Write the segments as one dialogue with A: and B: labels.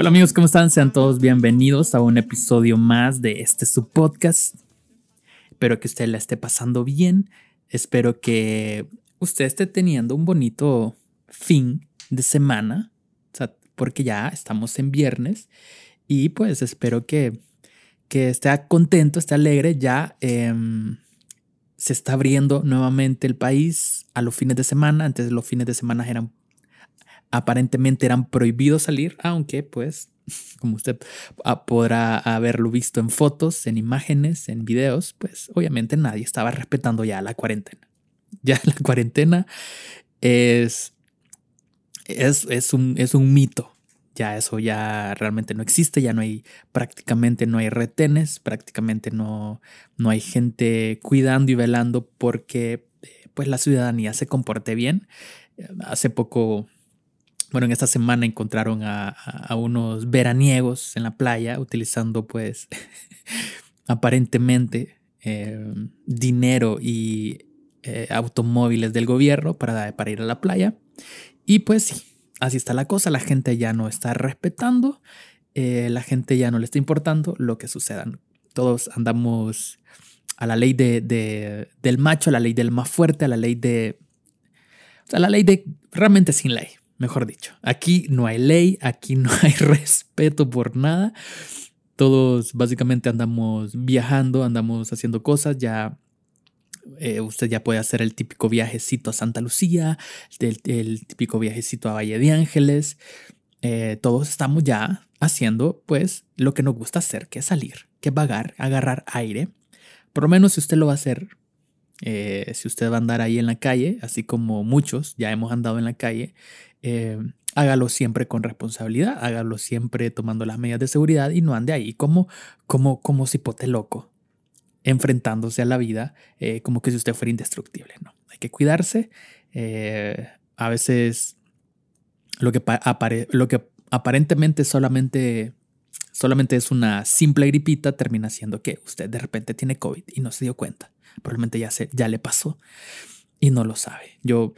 A: Hola amigos, ¿cómo están? Sean todos bienvenidos a un episodio más de este su podcast. Espero que usted la esté pasando bien. Espero que usted esté teniendo un bonito fin de semana, porque ya estamos en viernes y pues espero que, que esté contento, esté alegre. Ya em, se está abriendo nuevamente el país a los fines de semana. Antes los fines de semana eran aparentemente eran prohibidos salir, aunque pues, como usted podrá haberlo visto en fotos, en imágenes, en videos, pues obviamente nadie estaba respetando ya la cuarentena. Ya la cuarentena es, es, es, un, es un mito. Ya eso ya realmente no existe, ya no hay, prácticamente no hay retenes, prácticamente no, no hay gente cuidando y velando porque pues la ciudadanía se comporte bien. Hace poco bueno, en esta semana encontraron a, unos veraniegos en la playa utilizando pues aparentemente eh, dinero y eh, automóviles del gobierno para, para ir a la playa. Y pues sí, así está la cosa, la gente ya no está respetando, eh, la gente ya no le está importando lo que suceda. Todos andamos a la ley de, del macho, a la ley del más fuerte, a la ley de... a la ley de realmente sin ley mejor dicho. Aquí no hay ley, aquí no hay respeto por nada. Todos básicamente andamos viajando, andamos haciendo cosas, ya eh, usted ya puede hacer el típico viajecito a Santa Lucía, el, típico viajecito a Valle de Ángeles. Eh, todos estamos ya haciendo pues lo que nos gusta hacer, que es salir, que vagar, agarrar aire. Por lo menos si usted lo va a hacer, eh, si usted va a andar ahí en la calle, así como muchos ya hemos andado en la calle, eh, hágalo siempre con responsabilidad, hágalo siempre tomando las medidas de seguridad y no ande ahí como, como, como cipote loco, enfrentándose a la vida eh, como que si usted fuera indestructible. No, hay que cuidarse. Eh, a veces lo que, lo que aparentemente solamente, solamente es una simple gripita termina siendo que usted de repente tiene COVID y no se dio cuenta. Probablemente ya, se, ya le pasó y no lo sabe. Yo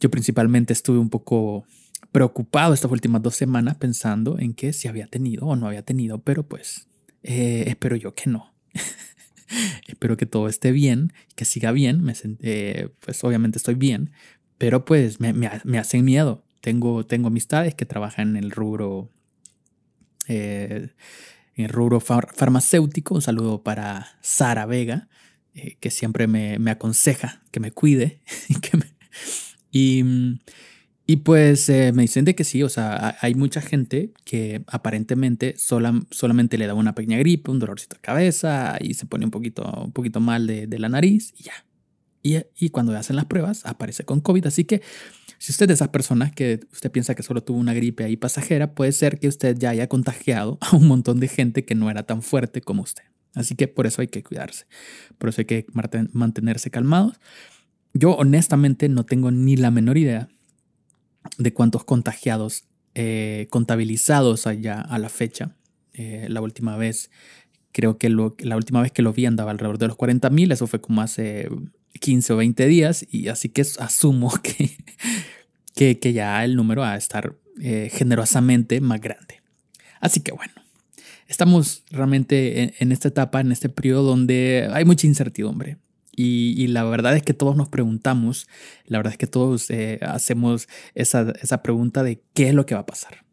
A: yo principalmente estuve un poco preocupado estas últimas dos semanas pensando en que si había tenido o no había tenido, pero pues eh, espero yo que no. espero que todo esté bien, que siga bien. Me eh, pues obviamente estoy bien, pero pues me, me, hacen miedo. Tengo, tengo amistades que trabajan en el rubro, eh, en el rubro farmacéutico. Un saludo para Sara Vega, que siempre me, me aconseja que me cuide y que me, y, y pues eh, me dicen de que sí, o sea, hay mucha gente que aparentemente sola, solamente le da una pequeña gripe, un dolorcito de cabeza y se pone un poquito, un poquito mal de, de la nariz y ya. Y, y, cuando hacen las pruebas aparece con COVID. Así que si usted es de esas personas que usted piensa que solo tuvo una gripe ahí pasajera, puede ser que usted ya haya contagiado a un montón de gente que no era tan fuerte como usted. Así que por eso hay que cuidarse. Por eso hay que mantenerse calmados. Yo honestamente no tengo ni la menor idea de cuántos contagiados eh, contabilizados allá a la fecha. Eh, la última vez, creo que la última vez que lo vi andaba alrededor de los 40 mil, eso fue como hace 15 o 20 días, y así que asumo que, que, que ya el número va a estar eh, generosamente más grande. Así que bueno, estamos realmente en esta etapa, en este periodo donde hay mucha incertidumbre. Y, la verdad es que todos nos preguntamos, la verdad es que todos eh, hacemos esa, esa pregunta de qué es lo que va a pasar.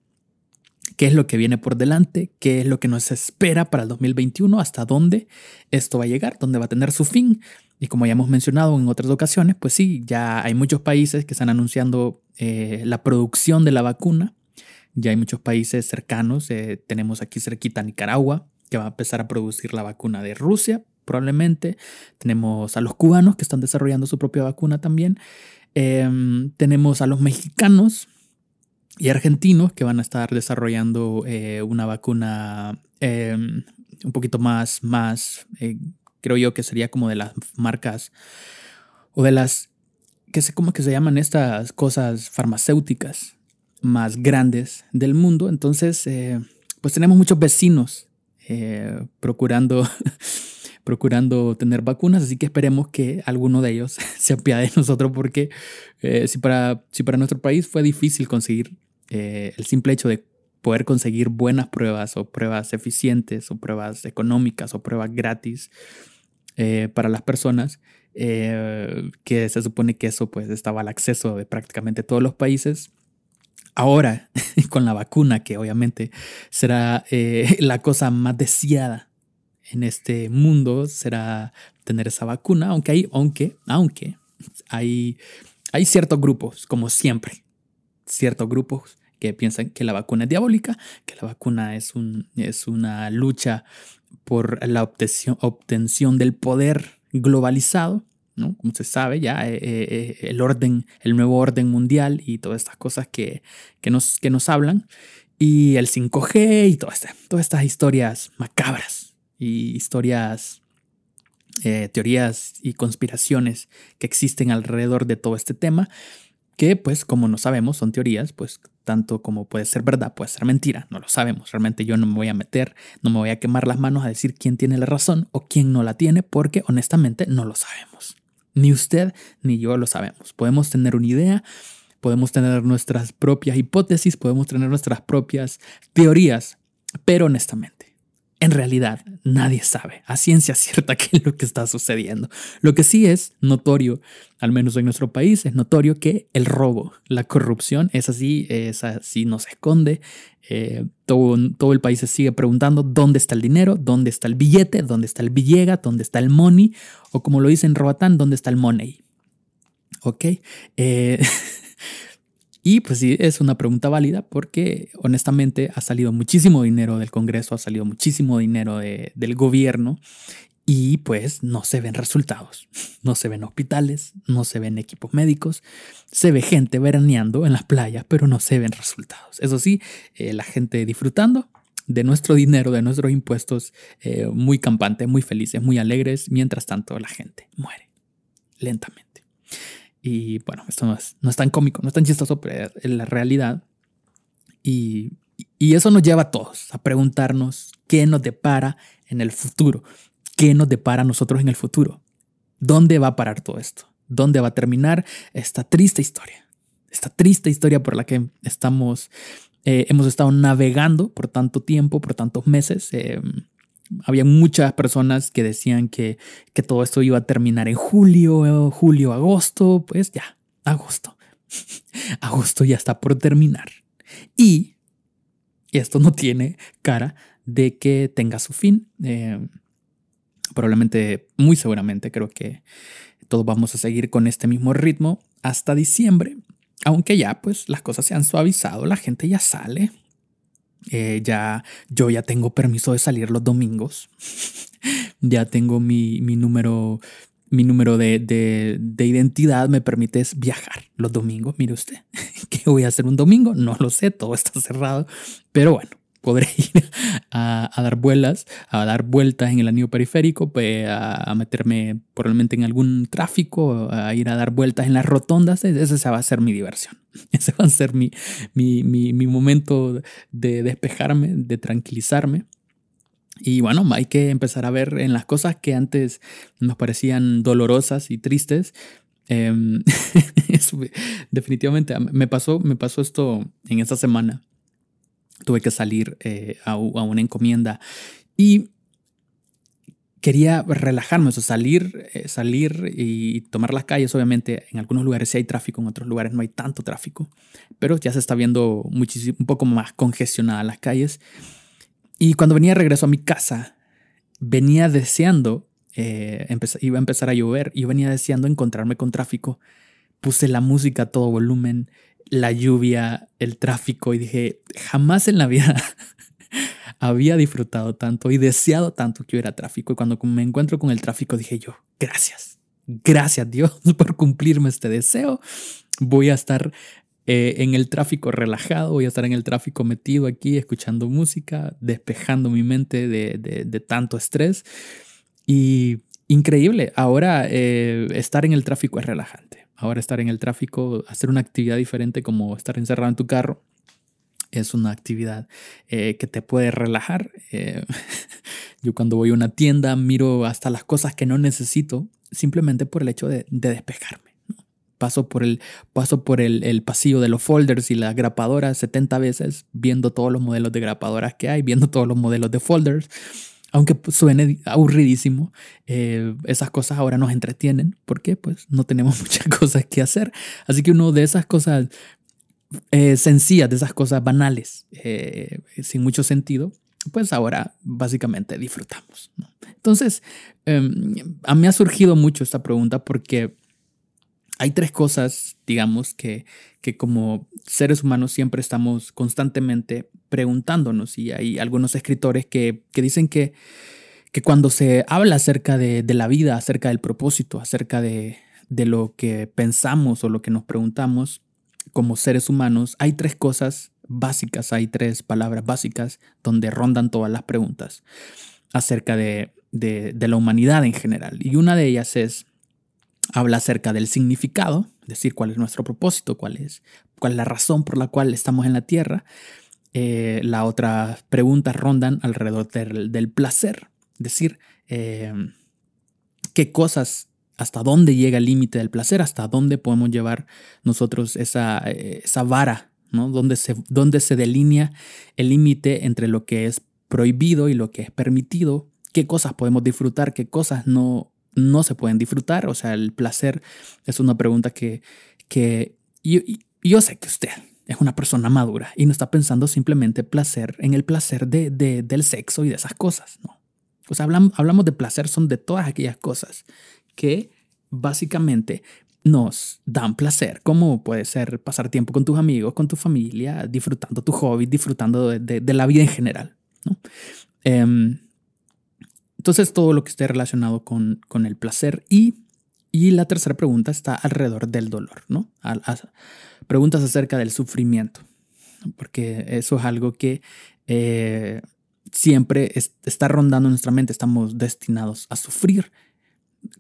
A: ¿Qué es lo que viene por delante? ¿Qué es lo que nos espera para el 2021? ¿Hasta dónde esto va a llegar? ¿Dónde va a tener su fin? Y como ya hemos mencionado en otras ocasiones, pues sí, ya hay muchos países que están anunciando eh, la producción de la vacuna. Ya hay muchos países cercanos. Eh, tenemos aquí cerquita Nicaragua, que va a empezar a producir la vacuna de Rusia probablemente. Tenemos a los cubanos que están desarrollando su propia vacuna también. Em, tenemos a los mexicanos y argentinos que van a estar desarrollando eh, una vacuna em, un poquito más, más eh, creo yo que sería como de las marcas o de las, que sé cómo que se llaman estas cosas farmacéuticas más grandes del mundo. Entonces, eh, pues tenemos muchos vecinos procurando procurando tener vacunas, así que esperemos que alguno de ellos se apiade de nosotros porque eh, si, para, si para nuestro país fue difícil conseguir eh, el simple hecho de poder conseguir buenas pruebas o pruebas eficientes o pruebas económicas o pruebas gratis eh, para las personas, que se supone que eso pues estaba al acceso de prácticamente todos los países. Ahora, con la vacuna, que obviamente será la cosa más deseada en este mundo, será tener esa vacuna, aunque hay, aunque, aunque hay, hay ciertos grupos, como siempre, ciertos grupos que piensan que la vacuna es diabólica, que la vacuna es, un, es una lucha por la obtención, obtención del poder globalizado, ¿no? Como se sabe ya, eh, eh, eh, el orden, el nuevo orden mundial y todas estas cosas que, que, nos, que nos hablan, y el 5G y todas, todas estas historias macabras y historias, teorías y conspiraciones que existen alrededor de todo este tema, que pues como no sabemos, son teorías, pues tanto como puede ser verdad, puede ser mentira, no lo sabemos. Realmente yo no me voy a meter, no me voy a quemar las manos a decir quién tiene la razón o quién no la tiene, porque honestamente no lo sabemos. Ni usted ni yo lo sabemos. Podemos tener una idea, podemos tener nuestras propias hipótesis, podemos tener nuestras propias teorías, pero honestamente en realidad nadie sabe a ciencia cierta qué es lo que está sucediendo. Lo que sí es notorio, al menos en nuestro país, es notorio que el robo, la corrupción es así, es así, no se esconde. Eh, todo, todo el país se sigue preguntando dónde está el dinero, dónde está el billete, dónde está el billega, dónde está el money, o como lo dicen Roatán, dónde está el money. ¿Ok? Eh, Y pues sí, es una pregunta válida porque honestamente ha salido muchísimo dinero del Congreso, ha salido muchísimo dinero del gobierno y pues no se ven resultados. No se ven hospitales, no se ven equipos médicos, se ve gente veraneando en las playas, pero no se ven resultados. Eso sí, eh, la gente disfrutando de nuestro dinero, de nuestros impuestos, eh, muy campante, muy felices, muy alegres, mientras tanto la gente muere lentamente. Y bueno, esto no es, no es tan cómico, no es tan chistoso, pero es la realidad. Y, y eso nos lleva a todos a preguntarnos qué nos depara en el futuro, qué nos depara a nosotros en el futuro. ¿Dónde va a parar todo esto? ¿Dónde va a terminar esta triste historia? Esta triste historia por la que estamos, eh, hemos estado navegando por tanto tiempo, por tantos meses. Eh, había muchas personas que decían que, que todo esto iba a terminar en julio, julio, agosto, pues ya, agosto. agosto ya está por terminar. Y esto no tiene cara de que tenga su fin. Eh, probablemente, muy seguramente, creo que todos vamos a seguir con este mismo ritmo hasta diciembre. Aunque ya pues las cosas se han suavizado, la gente ya sale, eh, ya, yo ya tengo permiso de salir los domingos. ya tengo mi, mi número, mi número de, de, de, identidad me permite viajar los domingos. Mire usted, ¿qué voy a hacer un domingo? No lo sé, todo está cerrado. Pero bueno, podré ir a, dar vuelas, a dar vueltas en el anillo periférico, pues, a, meterme probablemente en algún tráfico, a ir a dar vueltas en las rotondas. E, esa va a ser mi diversión. Ese va a ser mi, mi, mi, mi momento de despejarme, de tranquilizarme. Y bueno, hay que empezar a ver en las cosas que antes nos parecían dolorosas y tristes. Em, definitivamente me pasó, me pasó esto en esta semana tuve que salir eh, a, una encomienda y quería relajarme, o salir, eh, salir y tomar las calles. Obviamente, en algunos lugares sí hay tráfico, en otros lugares no hay tanto tráfico, pero ya se está viendo un poco más congestionadas las calles. Y cuando venía de regreso a mi casa, venía deseando, eh, iba a empezar a llover, y venía deseando encontrarme con tráfico. Puse la música a todo volumen, la lluvia, el tráfico y dije, jamás en la vida había disfrutado tanto y deseado tanto que hubiera tráfico. Y cuando me encuentro con el tráfico dije yo, gracias, gracias Dios por cumplirme este deseo. Voy a estar eh, en el tráfico relajado, voy a estar en el tráfico metido aquí, escuchando música, despejando mi mente de, tanto estrés. Y increíble, ahora eh, estar en el tráfico es relajante. Ahora estar en el tráfico, hacer una actividad diferente como estar encerrado en tu carro, es una actividad eh, que te puede relajar. Eh, yo cuando voy a una tienda miro hasta las cosas que no necesito simplemente por el hecho de, despejarme. Paso por el, paso por el, el, pasillo de los folders y la grapadora 70 veces, viendo todos los modelos de grapadoras que hay, viendo todos los modelos de folders. Aunque suene aburridísimo, eh, esas cosas ahora nos entretienen porque pues no tenemos muchas cosas que hacer. Así que uno de esas cosas eh, sencillas, de esas cosas banales, eh, sin mucho sentido, pues ahora básicamente disfrutamos. Entonces, em, a mí ha surgido mucho esta pregunta porque hay tres cosas, digamos, que, que como seres humanos siempre estamos constantemente preguntándonos y hay algunos escritores que, que dicen que, que cuando se habla acerca de, de, la vida, acerca del propósito, acerca de, de lo que pensamos o lo que nos preguntamos como seres humanos, hay tres cosas básicas, hay tres palabras básicas donde rondan todas las preguntas acerca de, de, de la humanidad en general. Y una de ellas es habla acerca del significado, es decir, cuál es nuestro propósito, cuál es, cuál es la razón por la cual estamos en la tierra. Eh, la otra pregunta rondan alrededor del, placer, es decir, eh, qué cosas, hasta dónde llega el límite del placer, hasta dónde podemos llevar nosotros esa, esa vara, ¿no? Dónde se, dónde se delinea el límite entre lo que es prohibido y lo que es permitido, qué cosas podemos disfrutar, qué cosas no, no se pueden disfrutar. O sea, el placer es una pregunta que, que yo, sé que usted es una persona madura y no está pensando simplemente placer en el placer de, del sexo y de esas cosas, ¿no? O sea, hablamos, hablamos de placer, son de todas aquellas cosas que básicamente nos dan placer, como puede ser pasar tiempo con tus amigos, con tu familia, disfrutando tu hobby, disfrutando de, de, la vida en general. ¿no? Em, entonces, todo lo que esté relacionado con, con el placer y, y la tercera pregunta está alrededor del dolor, ¿no? preguntas acerca del sufrimiento, porque eso es algo que eh, siempre está rondando nuestra mente, estamos destinados a sufrir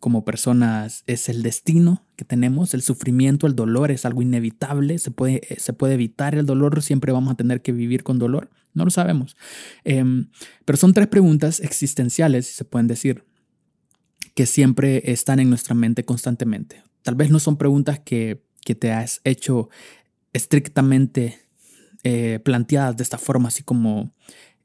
A: como personas. Es el destino que tenemos, el sufrimiento, el dolor es algo inevitable, se puede, eh, se puede evitar el dolor, siempre vamos a tener que vivir con dolor, no lo sabemos. Em, pero son tres preguntas existenciales, si se pueden decir, que siempre están en nuestra mente constantemente. Tal vez no son preguntas que, que te has hecho estrictamente eh, planteadas de esta forma, así como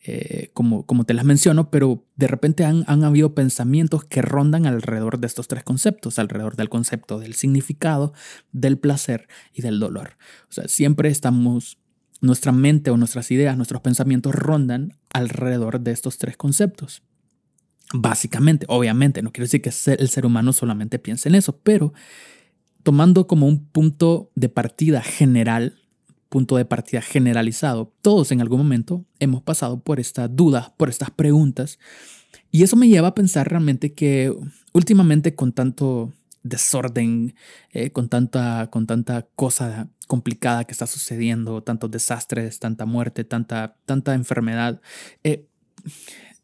A: eh, como, como te las menciono, pero de repente han, han habido pensamientos que rondan alrededor de estos tres conceptos, alrededor del concepto del significado, del placer y del dolor. O sea, siempre estamos, nuestra mente o nuestras ideas, nuestros pensamientos rondan alrededor de estos tres conceptos. Básicamente, obviamente, no quiero decir que el ser humano solamente piense en eso, pero tomando como un punto de partida general punto de partida generalizado. Todos en algún momento hemos pasado por estas dudas, por estas preguntas. Y eso me lleva a pensar realmente que últimamente con tanto desorden, eh, con, tanta, con tanta cosa complicada que está sucediendo, tantos desastres, tanta muerte, tanta, tanta enfermedad, eh,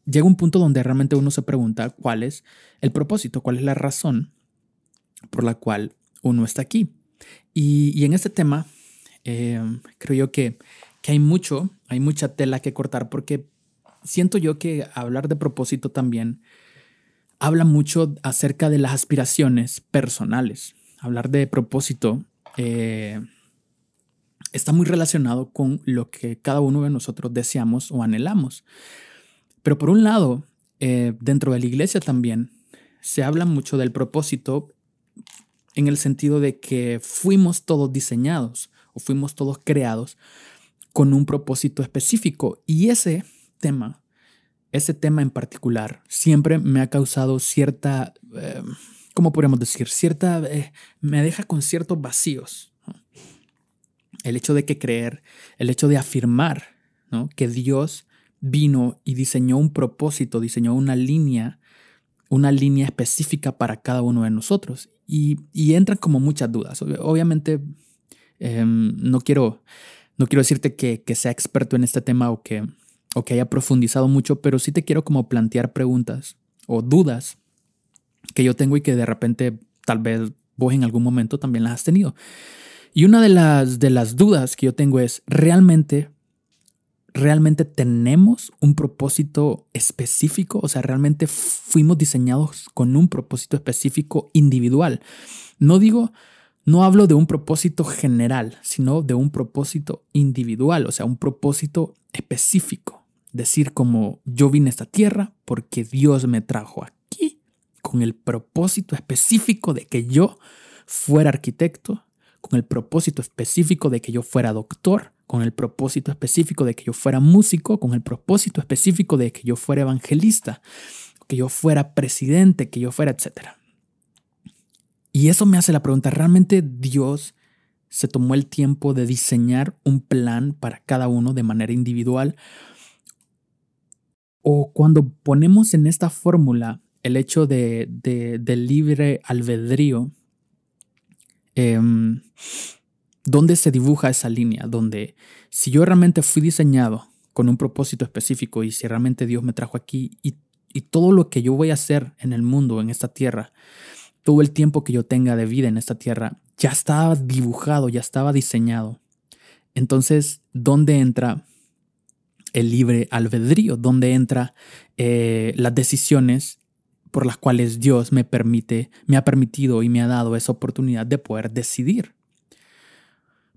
A: llega un punto donde realmente uno se pregunta cuál es el propósito, cuál es la razón por la cual uno está aquí. Y, y en este tema Em, creo yo que, que hay mucho, hay mucha tela que cortar porque siento yo que hablar de propósito también habla mucho acerca de las aspiraciones personales. Hablar de propósito eh, está muy relacionado con lo que cada uno de nosotros deseamos o anhelamos. Pero por un lado, eh, dentro de la iglesia también se habla mucho del propósito en el sentido de que fuimos todos diseñados o fuimos todos creados con un propósito específico. Y ese tema, ese tema en particular, siempre me ha causado cierta, eh, ¿cómo podemos decir? Cierta, eh, me deja con ciertos vacíos. El hecho de que creer, el hecho de afirmar ¿no? que Dios vino y diseñó un propósito, diseñó una línea, una línea específica para cada uno de nosotros. Y, y entran como muchas dudas. Obviamente Em, no, quiero, no quiero decirte que, que, sea experto en este tema o que, o que haya profundizado mucho, pero sí te quiero como plantear preguntas o dudas que yo tengo y que de repente tal vez vos en algún momento también las has tenido. Y una de las, de las dudas que yo tengo es, ¿realmente, realmente tenemos un propósito específico? O sea, ¿realmente fuimos diseñados con un propósito específico individual? No digo no hablo de un propósito general, sino de un propósito individual, o sea, un propósito específico. Decir como yo vine a esta tierra porque Dios me trajo aquí con el propósito específico de que yo fuera arquitecto, con el propósito específico de que yo fuera doctor, con el propósito específico de que yo fuera músico, con el propósito específico de que yo fuera evangelista, que yo fuera presidente, que yo fuera, etcétera. Y eso me hace la pregunta, ¿realmente Dios se tomó el tiempo de diseñar un plan para cada uno de manera individual? O cuando ponemos en esta fórmula el hecho de, libre albedrío, em, ¿dónde se dibuja esa línea? Donde si yo realmente fui diseñado con un propósito específico y si realmente Dios me trajo aquí y, y todo lo que yo voy a hacer en el mundo, en esta tierra, todo el tiempo que yo tenga de vida en esta tierra ya estaba dibujado, ya estaba diseñado. Entonces, ¿dónde entra el libre albedrío? ¿Dónde entra eh, las decisiones por las cuales Dios me permite, me ha permitido y me ha dado esa oportunidad de poder decidir?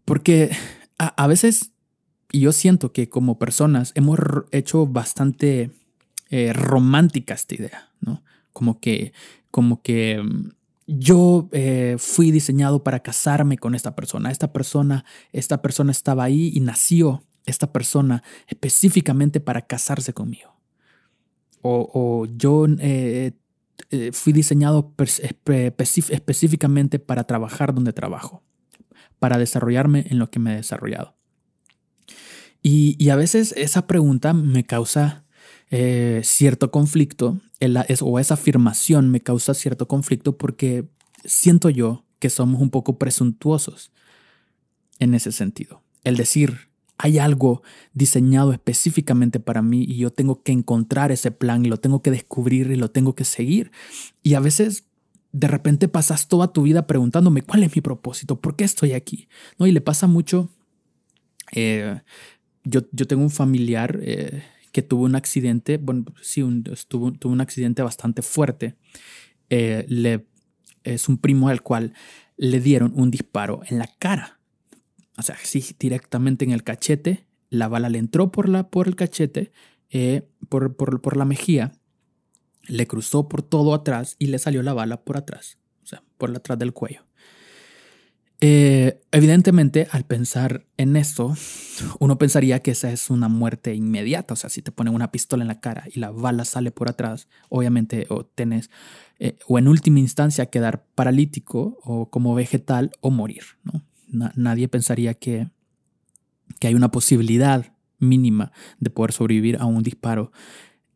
A: Porque a, veces, y yo siento que como personas hemos hecho bastante eh, romántica esta idea, ¿no? Como que, como que mm, yo eh, fui diseñado para casarme con esta persona. Esta persona, esta persona estaba ahí y nació esta persona específicamente para casarse conmigo. O, yo eh, eh, fui diseñado específicamente para trabajar donde trabajo, para desarrollarme en lo que me he desarrollado. Y, a veces esa pregunta me causa cierto conflicto o esa afirmación me causa cierto conflicto porque siento yo que somos un poco presuntuosos en ese sentido. El decir, hay algo diseñado específicamente para mí y yo tengo que encontrar ese plan y lo tengo que descubrir y lo tengo que seguir. Y a veces de repente pasas toda tu vida preguntándome cuál es mi propósito, por qué estoy aquí. ¿No? Y le pasa mucho. Eh, yo, yo, tengo un familiar eh, que tuvo un accidente, bueno, sí, tuvo, un accidente bastante fuerte. Eh, le, es un primo al cual le dieron un disparo en la cara. O sea, sí, directamente en el cachete. La bala le entró por, la, por el cachete, eh, por, por, por la mejilla, le cruzó por todo atrás y le salió la bala por atrás, o sea, por atrás del cuello. Eh, evidentemente, al pensar en esto, uno pensaría que esa es una muerte inmediata. O sea, si te ponen una pistola en la cara y la bala sale por atrás, obviamente o tenés, eh, o en última instancia, quedar paralítico o como vegetal o morir. ¿no? Nadie pensaría que, que hay una posibilidad mínima de poder sobrevivir a un disparo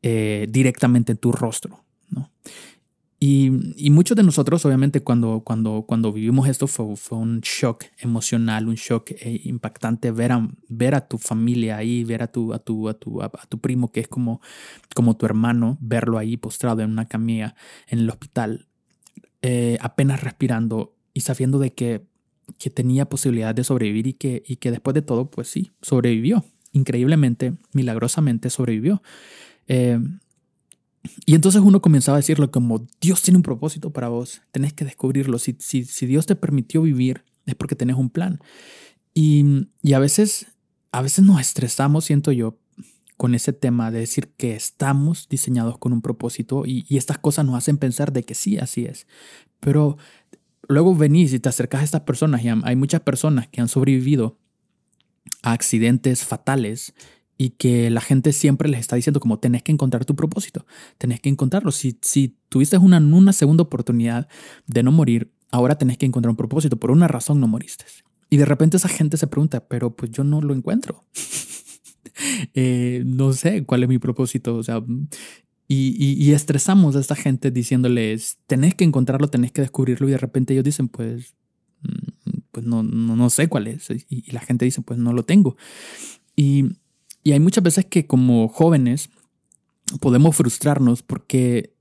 A: eh, directamente en tu rostro. ¿no? Y, muchos de nosotros, obviamente, cuando, cuando, cuando vivimos esto, fue, fue un shock emocional, un shock eh, impactante ver a, ver a tu familia ahí, ver a tu, a tu, a tu, a, tu primo que es como, como tu hermano, verlo ahí postrado en una camilla en el hospital, eh, apenas respirando y sabiendo de que, que tenía posibilidad de sobrevivir y que, y que después de todo, pues sí, sobrevivió. Increíblemente, milagrosamente sobrevivió. Eh, y entonces uno comenzaba a decirlo como, Dios tiene un propósito para vos, tenés que descubrirlo. Si, si, si Dios te permitió vivir, es porque tenés un plan. Y, y, a veces, a veces nos estresamos, siento yo, con ese tema de decir que estamos diseñados con un propósito y, y estas cosas nos hacen pensar de que sí, así es. Pero luego venís y te acercas a estas personas y hay muchas personas que han sobrevivido a accidentes fatales y que la gente siempre les está diciendo como tenés que encontrar tu propósito, tenés que encontrarlo. Si, si tuviste una, una segunda oportunidad de no morir, ahora tenés que encontrar un propósito, por una razón no moriste. Y de repente esa gente se pregunta, pero pues yo no lo encuentro. Eh, no sé cuál es mi propósito, o sea, y, y, estresamos a esta gente diciéndoles, tenés que encontrarlo, tenés que descubrirlo, y de repente ellos dicen, pues, mm, pues no, no, no sé cuál es. Y, y la gente dice, pues no lo tengo. Y y hay muchas veces que como jóvenes podemos frustrarnos porque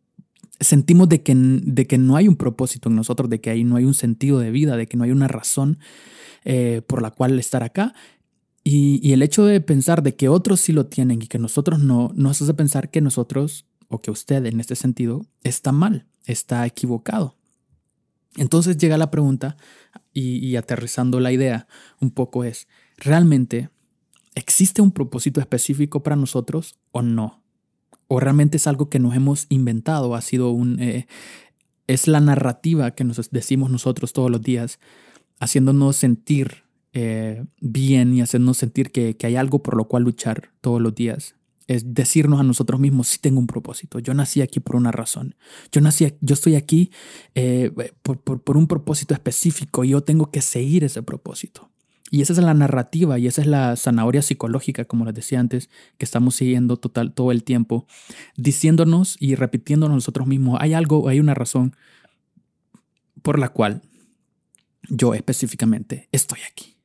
A: sentimos de que, de que no hay un propósito en nosotros, de que ahí no hay un sentido de vida, de que no hay una razón eh, por la cual estar acá. Y, el hecho de pensar de que otros sí lo tienen y que nosotros no, nos hace pensar que nosotros, o que usted en este sentido, está mal, está equivocado. Entonces llega la pregunta, y, aterrizando la idea un poco es, ¿realmente existe un propósito específico para nosotros o no? ¿O realmente es algo que nos hemos inventado? Ha sido un... Eh, es la narrativa que nos decimos nosotros todos los días, haciéndonos sentir eh, bien y haciéndonos sentir que, que hay algo por lo cual luchar todos los días es decirnos a nosotros mismos, sí tengo un propósito, yo nací aquí por una razón, yo nací, yo estoy aquí eh, por, por, un propósito específico y yo tengo que seguir ese propósito. Y esa es la narrativa y esa es la zanahoria psicológica, como les decía antes, que estamos siguiendo total, todo el tiempo, diciéndonos y repitiéndonos nosotros mismos, hay algo, hay una razón por la cual yo específicamente estoy aquí.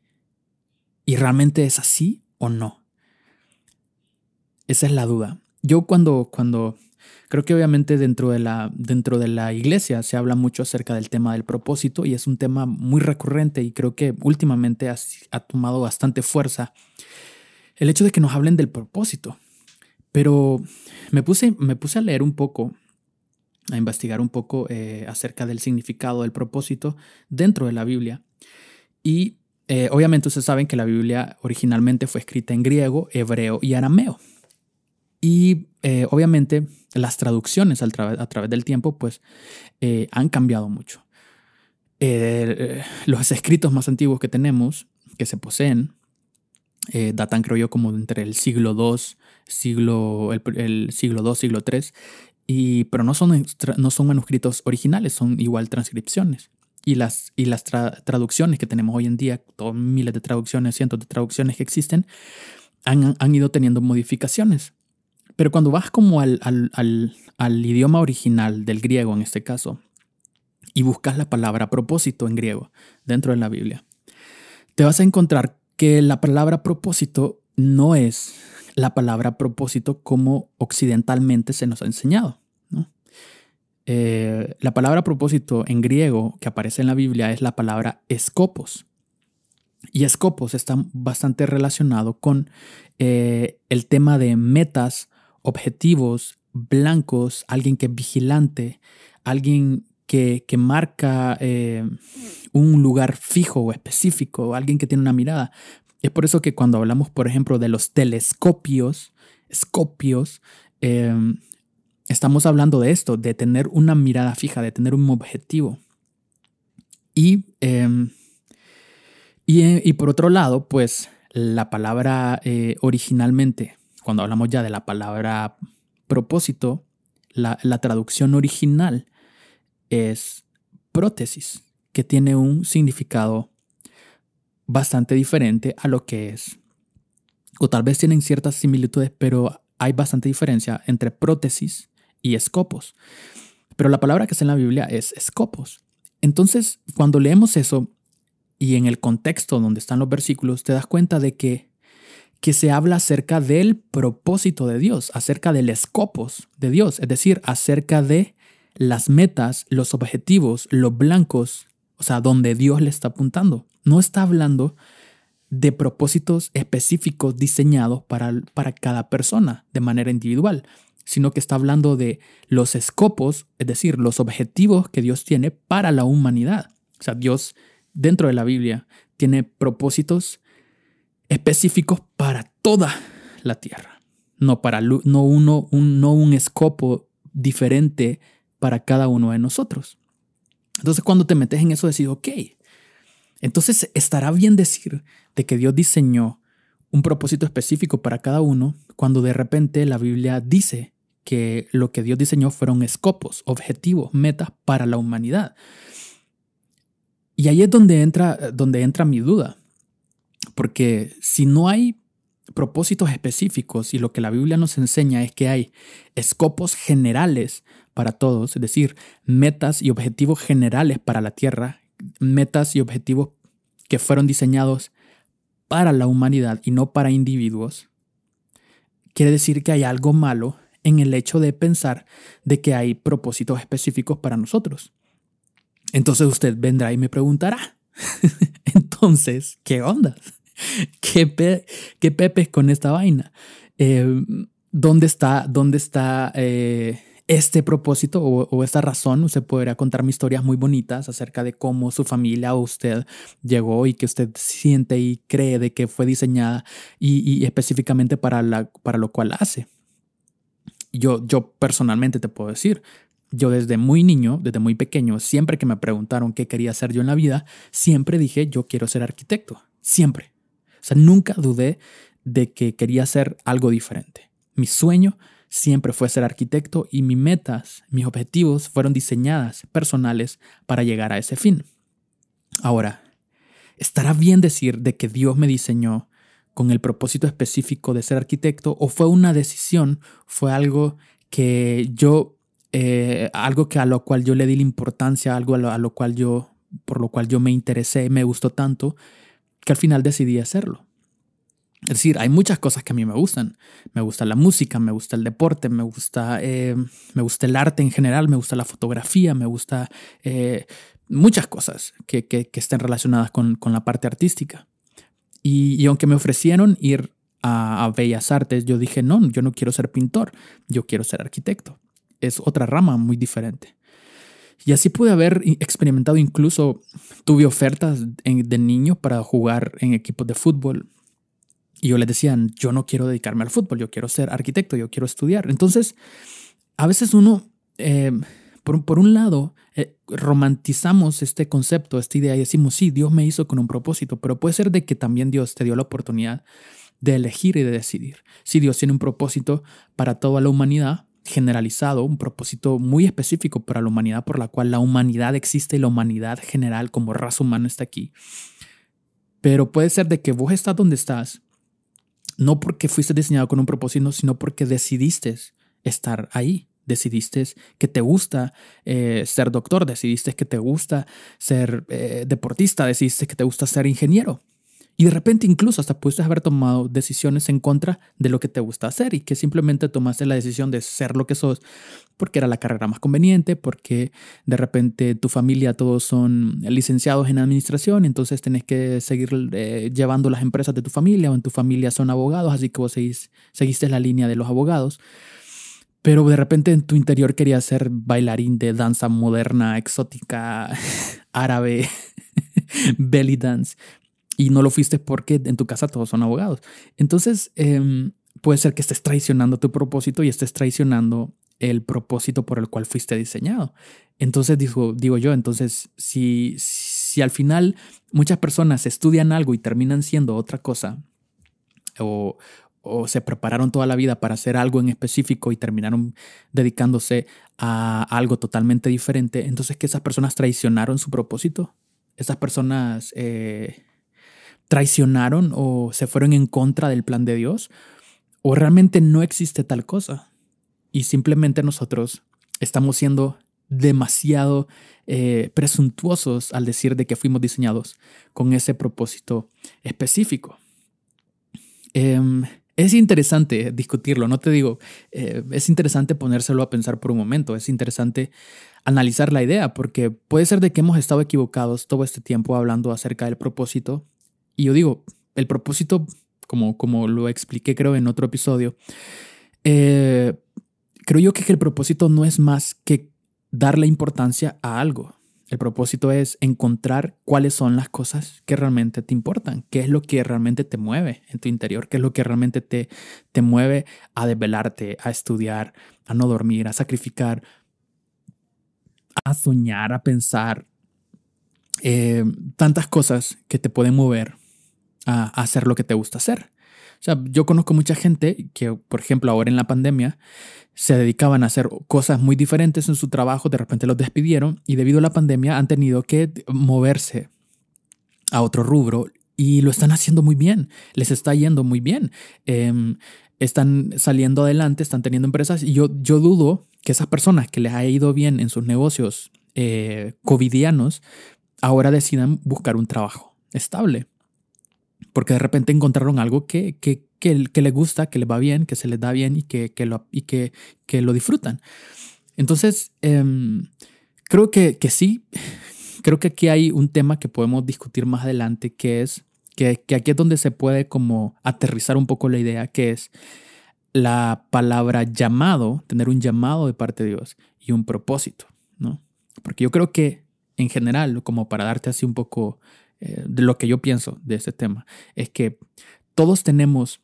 A: ¿Y realmente es así o no? Esa es la duda. Yo cuando, cuando creo que obviamente dentro de, la, dentro de la iglesia se habla mucho acerca del tema del propósito y es un tema muy recurrente y creo que últimamente ha, ha tomado bastante fuerza el hecho de que nos hablen del propósito. Pero me puse, me puse a leer un poco, a investigar un poco eh, acerca del significado del propósito dentro de la Biblia. Y eh, obviamente ustedes saben que la Biblia originalmente fue escrita en griego, hebreo y arameo. Y eh, obviamente las traducciones a través del tiempo pues eh, han cambiado mucho. Eh, los escritos más antiguos que tenemos, que se poseen, datan creo yo como entre el siglo II, siglo, el, siglo II, siglo III, y, pero no son, no son manuscritos originales, son igual transcripciones. Y las, y las traducciones que tenemos hoy en día, miles de traducciones, cientos de traducciones que existen, han, han ido teniendo modificaciones. Pero cuando vas como al, idioma original del griego en este caso y buscas la palabra propósito en griego dentro de la Biblia, te vas a encontrar que la palabra propósito no es la palabra propósito como occidentalmente se nos ha enseñado. Eh, la palabra propósito en griego que aparece en la Biblia es la palabra escopos. Y escopos está bastante relacionado con eh, el tema de metas objetivos, blancos, alguien que es vigilante, alguien que, marca eh, un lugar fijo o específico, alguien que tiene una mirada. Es por eso que cuando hablamos, por ejemplo, de los telescopios, escopios, em, estamos hablando de esto, de tener una mirada fija, de tener un objetivo. Y, em, y, por otro lado, pues la palabra eh, originalmente cuando hablamos ya de la palabra propósito, la, traducción original es prótesis, que tiene un significado bastante diferente a lo que es. O tal vez tienen ciertas similitudes, pero hay bastante diferencia entre prótesis y escopos. Pero la palabra que está en la Biblia es escopos. Entonces, cuando leemos eso y en el contexto donde están los versículos, te das cuenta de que que se habla acerca del propósito de Dios, acerca del escopos de Dios, es decir, acerca de las metas, los objetivos, los blancos, o sea, donde Dios le está apuntando. No está hablando de propósitos específicos diseñados para, para cada persona de manera individual, sino que está hablando de los escopos, es decir, los objetivos que Dios tiene para la humanidad. O sea, Dios dentro de la Biblia tiene propósitos específicos para toda la tierra, no, para, no, uno, un, no un escopo diferente para cada uno de nosotros. Entonces cuando te metes en eso decís, ok, entonces estará bien decir de que Dios diseñó un propósito específico para cada uno cuando de repente la Biblia dice que lo que Dios diseñó fueron escopos, objetivos, metas para la humanidad. Y ahí es donde entra, donde entra mi duda. Porque si no hay propósitos específicos y lo que la Biblia nos enseña es que hay escopos generales para todos, es decir, metas y objetivos generales para la tierra, metas y objetivos que fueron diseñados para la humanidad y no para individuos, quiere decir que hay algo malo en el hecho de pensar de que hay propósitos específicos para nosotros. Entonces usted vendrá y me preguntará, entonces, ¿qué onda? ¿Qué, qué con esta vaina? Eh, ¿Dónde está, dónde está eh, este propósito o, esta razón, usted podría contarme historias muy bonitas acerca de cómo su familia o usted llegó y que usted siente y cree de que fue diseñada y, específicamente para, la, para lo cual hace. Yo, yo personalmente te puedo decir, yo desde muy niño, desde muy pequeño, siempre que me preguntaron qué quería hacer yo en la vida, siempre dije yo quiero ser arquitecto, siempre. O sea, nunca dudé de que quería hacer algo diferente. Mi sueño siempre fue ser arquitecto y mis metas, mis objetivos fueron diseñadas personales para llegar a ese fin. Ahora, ¿estará bien decir de que Dios me diseñó con el propósito específico de ser arquitecto o fue una decisión, fue algo que yo, eh, algo que a lo cual yo le di la importancia, algo a lo cual yo, por lo cual yo me interesé, me gustó tanto, que al final decidí hacerlo? Es decir, hay muchas cosas que a mí me gustan. Me gusta la música, me gusta el deporte, me gusta, eh, me gusta el arte en general, me gusta la fotografía, me gusta eh, muchas cosas que, que, estén relacionadas con, con, la parte artística. Y, aunque me ofrecieron ir a, Bellas Artes, yo dije, no, yo no quiero ser pintor, yo quiero ser arquitecto. Es otra rama muy diferente. Y así pude haber experimentado incluso, tuve ofertas de niño para jugar en equipos de fútbol y yo les decía, yo no quiero dedicarme al fútbol, yo quiero ser arquitecto, yo quiero estudiar. Entonces, a veces uno, eh, por, por, un lado, eh, romantizamos este concepto, esta idea y decimos, sí, Dios me hizo con un propósito, pero puede ser de que también Dios te dio la oportunidad de elegir y de decidir. Si Dios tiene un propósito para toda la humanidad, generalizado, un propósito muy específico para la humanidad, por la cual la humanidad existe y la humanidad general como raza humana está aquí. Pero puede ser de que vos estás donde estás no porque fuiste diseñado con un propósito, sino porque decidiste estar ahí. Decidiste que te gusta eh, ser doctor, decidiste que te gusta ser eh, deportista, decidiste que te gusta ser ingeniero. Y de repente incluso hasta pudiste haber tomado decisiones en contra de lo que te gusta hacer y que simplemente tomaste la decisión de ser lo que sos porque era la carrera más conveniente, porque de repente tu familia todos son licenciados en administración, entonces tenés que seguir eh, llevando las empresas de tu familia o en tu familia son abogados, así que vos seguiste la línea de los abogados. Pero de repente en tu interior querías ser bailarín de danza moderna, exótica, árabe, belly dance y no lo fuiste porque en tu casa todos son abogados. Entonces, em, puede ser que estés traicionando tu propósito y estés traicionando el propósito por el cual fuiste diseñado. Entonces, digo, digo yo, entonces, si, si al final muchas personas estudian algo y terminan siendo otra cosa, o, o se prepararon toda la vida para hacer algo en específico y terminaron dedicándose a algo totalmente diferente, entonces que esas personas traicionaron su propósito. Esas personas eh, traicionaron o se fueron en contra del plan de Dios, o realmente no existe tal cosa. Y simplemente nosotros estamos siendo demasiado eh, presuntuosos al decir de que fuimos diseñados con ese propósito específico. Em, es interesante discutirlo, no te digo, eh, es interesante ponérselo a pensar por un momento, es interesante analizar la idea, porque puede ser de que hemos estado equivocados todo este tiempo hablando acerca del propósito y yo digo, el propósito, como, como lo expliqué creo en otro episodio, eh, creo yo que el propósito no es más que darle importancia a algo. El propósito es encontrar cuáles son las cosas que realmente te importan, qué es lo que realmente te mueve en tu interior, qué es lo que realmente te, te mueve a desvelarte, a estudiar, a no dormir, a sacrificar, a soñar, a pensar, eh, tantas cosas que te pueden mover a, hacer lo que te gusta hacer. O sea, yo conozco mucha gente que, por ejemplo, ahora en la pandemia, se dedicaban a hacer cosas muy diferentes en su trabajo, de repente los despidieron y debido a la pandemia han tenido que moverse a otro rubro y lo están haciendo muy bien, les está yendo muy bien. Em, están saliendo adelante, están teniendo empresas y yo, yo dudo que esas personas que les ha ido bien en sus negocios eh, covidianos ahora decidan buscar un trabajo estable porque de repente encontraron algo que, que, que, que les gusta, que les va bien, que se les da bien y que, que, lo, y que, que lo disfrutan. Entonces, em, creo que, que sí, creo que aquí hay un tema que podemos discutir más adelante, que es que, que aquí es donde se puede como aterrizar un poco la idea, que es la palabra llamado, tener un llamado de parte de Dios y un propósito, ¿no? Porque yo creo que en general, como para darte así un poco eh, de lo que yo pienso de este tema, es que todos tenemos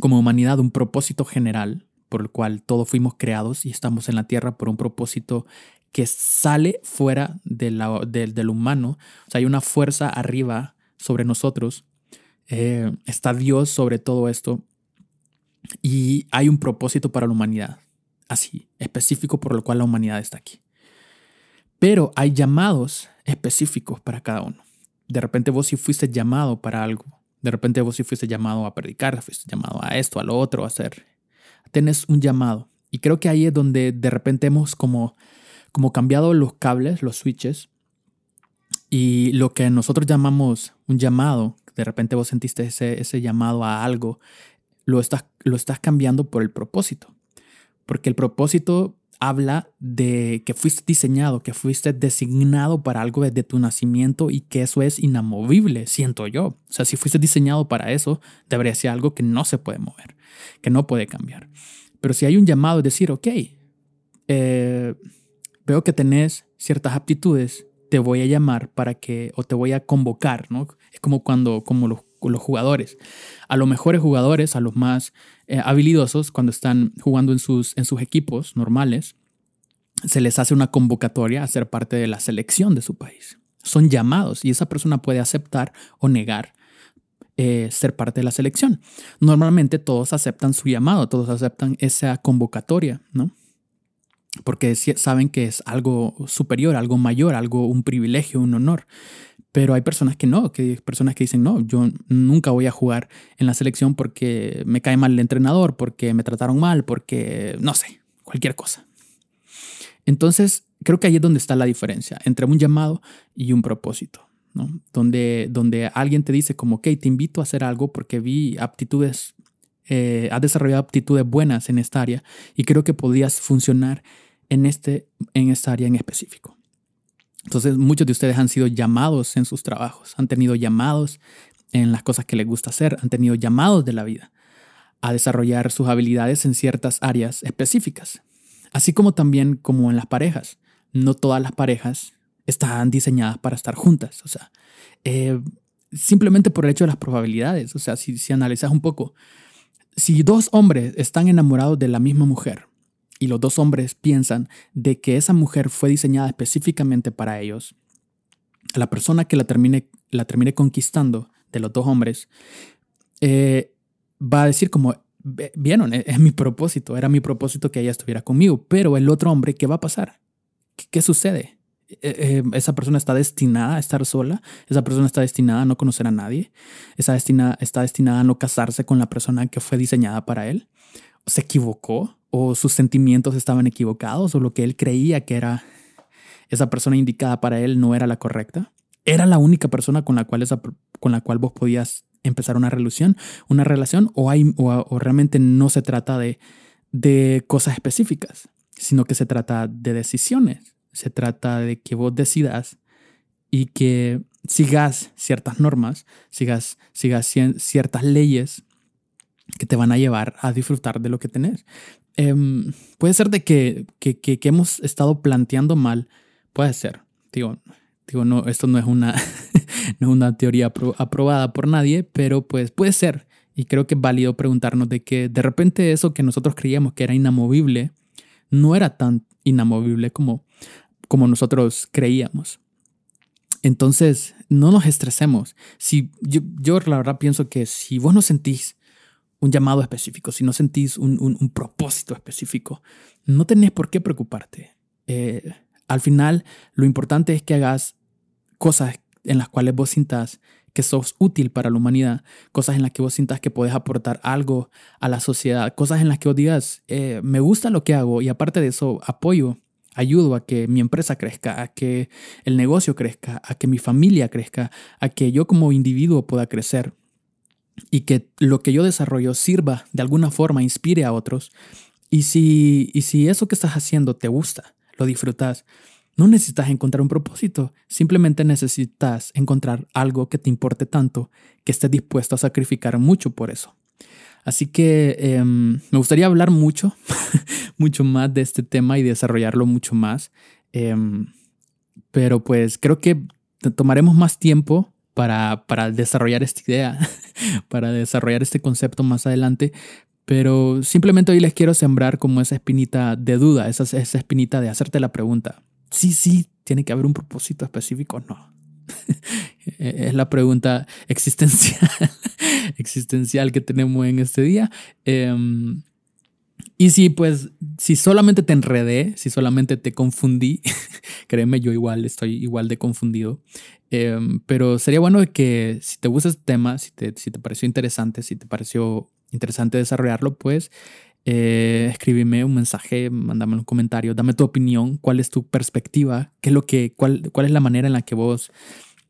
A: como humanidad un propósito general por el cual todos fuimos creados y estamos en la tierra por un propósito que sale fuera del humano. O sea, hay una fuerza arriba sobre nosotros. Eh, está Dios sobre todo esto. Y hay un propósito para la humanidad, así, específico por lo cual la humanidad está aquí. Pero hay llamados específicos para cada uno. De repente vos sí fuiste llamado para algo. De repente vos sí fuiste llamado a predicar, fuiste llamado a esto, a lo otro, a hacer. Tenés un llamado. Y creo que ahí es donde de repente hemos como, como cambiado los cables, los switches. Y lo que nosotros llamamos un llamado, de repente vos sentiste ese, ese llamado a algo, lo estás, lo estás cambiando por el propósito. Porque el propósito habla de que fuiste diseñado, que fuiste designado para algo desde tu nacimiento y que eso es inamovible, siento yo. O sea, si fuiste diseñado para eso, debería ser algo que no se puede mover, que no puede cambiar. Pero si hay un llamado, es decir, ok, eh, veo que tenés ciertas aptitudes, te voy a llamar para que, o te voy a convocar, ¿no? Es como cuando, como los los jugadores. A los mejores jugadores, a los más eh, habilidosos, cuando están jugando en sus, en sus equipos normales, se les hace una convocatoria a ser parte de la selección de su país. Son llamados y esa persona puede aceptar o negar eh, ser parte de la selección. Normalmente todos aceptan su llamado, todos aceptan esa convocatoria, ¿no? Porque saben que es algo superior, algo mayor, algo, un privilegio, un honor. Pero hay personas que no, que hay personas que dicen, no, yo nunca voy a jugar en la selección porque me cae mal el entrenador, porque me trataron mal, porque, no sé, cualquier cosa. Entonces, creo que ahí es donde está la diferencia entre un llamado y un propósito, ¿no? Donde, donde alguien te dice como, ok, te invito a hacer algo porque vi aptitudes, eh, has desarrollado aptitudes buenas en esta área y creo que podías funcionar en, este, en esta área en específico. Entonces muchos de ustedes han sido llamados en sus trabajos, han tenido llamados en las cosas que les gusta hacer, han tenido llamados de la vida a desarrollar sus habilidades en ciertas áreas específicas. Así como también como en las parejas. No todas las parejas están diseñadas para estar juntas. O sea, eh, simplemente por el hecho de las probabilidades. O sea, si, si analizas un poco, si dos hombres están enamorados de la misma mujer, y los dos hombres piensan de que esa mujer fue diseñada específicamente para ellos, la persona que la termine, la termine conquistando de los dos hombres, eh, va a decir como, vieron, e-, es, mi propósito, era mi propósito que ella estuviera conmigo, pero el otro hombre, ¿qué va a pasar? ¿Qué, sucede? E-, e-, esa persona está destinada a estar sola, esa persona está destinada a no conocer a nadie, esa destina, está destinada a no casarse con la persona que fue diseñada para él, se equivocó, o sus sentimientos estaban equivocados o lo que él creía que era esa persona indicada para él no era la correcta. Era la única persona con la cual, esa, con la cual vos podías empezar una relación, una relación o, hay, o, realmente no se trata de, de cosas específicas, sino que se trata de decisiones. Se trata de que vos decidas y que sigas ciertas normas, sigas, sigas ciertas leyes que te van a llevar a disfrutar de lo que tenés. Em, puede ser de que, que, que, hemos estado planteando mal. Puede ser. Digo, digo no, esto no es una, no una teoría aprobada por nadie, pero pues puede ser. Y creo que es válido preguntarnos de que de repente eso que nosotros creíamos que era inamovible, no era tan inamovible como, como nosotros creíamos. Entonces, no nos estresemos. Si yo, yo la verdad pienso que si vos no sentís un llamado específico, si no sentís un, propósito específico, no tenés por qué preocuparte. Eh, al final, lo importante es que hagas cosas en las cuales vos sintas que sos útil para la humanidad, cosas en las que vos sintas que puedes aportar algo a la sociedad, cosas en las que vos digas, eh, me gusta lo que hago y aparte de eso, apoyo, ayudo a que mi empresa crezca, a que el negocio crezca, a que mi familia crezca, a que yo como individuo pueda crecer y que lo que yo desarrollo sirva de alguna forma, inspire a otros. Y si, y si eso que estás haciendo te gusta, lo disfrutas, no necesitas encontrar un propósito, simplemente necesitas encontrar algo que te importe tanto que estés dispuesto a sacrificar mucho por eso. Así que em, me gustaría hablar mucho, mucho más de este tema y desarrollarlo mucho más. Em, pero pues creo que tomaremos más tiempo para, para desarrollar esta idea, para desarrollar este concepto más adelante. Pero simplemente hoy les quiero sembrar como esa espinita de duda, esa, esa espinita de hacerte la pregunta. Sí, sí, tiene que haber un propósito específico, no. es la pregunta existencial, existencial que tenemos en este día. Em, y si pues, si solamente te enredé, si solamente te confundí, créeme, yo igual estoy igual de confundido. Em, pero sería bueno que si te gusta este tema, si te, si te pareció interesante, si te pareció interesante desarrollarlo, pues eh, escríbeme un mensaje, mándame un comentario, dame tu opinión, cuál es tu perspectiva, qué es lo que, cuál, cuál es la manera en la que vos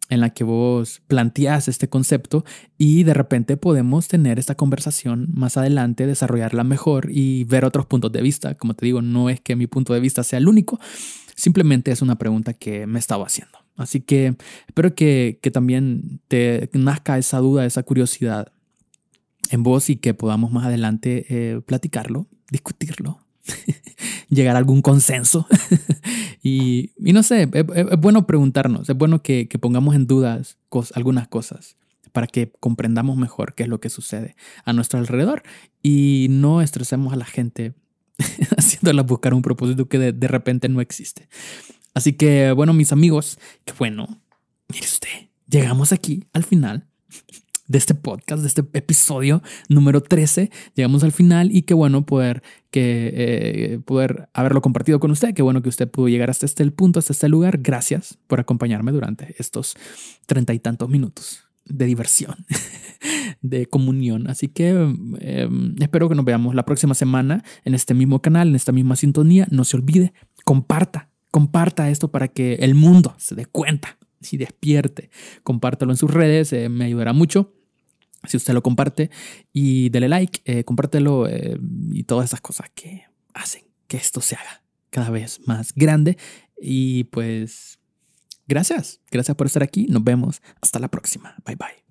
A: en la que vos planteas este concepto y de repente podemos tener esta conversación más adelante, desarrollarla mejor y ver otros puntos de vista. Como te digo, no es que mi punto de vista sea el único, simplemente es una pregunta que me estaba haciendo. Así que espero que, que también te nazca esa duda, esa curiosidad en vos y que podamos más adelante eh, platicarlo, discutirlo, llegar a algún consenso. y, y, no sé, es, bueno preguntarnos, es bueno que, que pongamos en dudas algunas cosas para que comprendamos mejor qué es lo que sucede a nuestro alrededor y no estresemos a la gente haciéndola buscar un propósito que de, de repente no existe. Así que, bueno, mis amigos, que bueno, mire usted, llegamos aquí al final de este podcast, de este episodio número 13. Llegamos al final y qué bueno poder, que, eh, poder haberlo compartido con usted. Qué bueno que usted pudo llegar hasta este punto, hasta este lugar. Gracias por acompañarme durante estos treinta y tantos minutos de diversión, de comunión. Así que em, espero que nos veamos la próxima semana en este mismo canal, en esta misma sintonía. No se olvide, comparta, comparta esto para que el mundo se dé cuenta y despierte. Compártelo en sus redes, eh, me ayudará mucho si usted lo comparte y dele like, eh, compártelo eh, y todas esas cosas que hacen que esto se haga cada vez más grande. Y pues, gracias, gracias por estar aquí. Nos vemos hasta la próxima. Bye bye.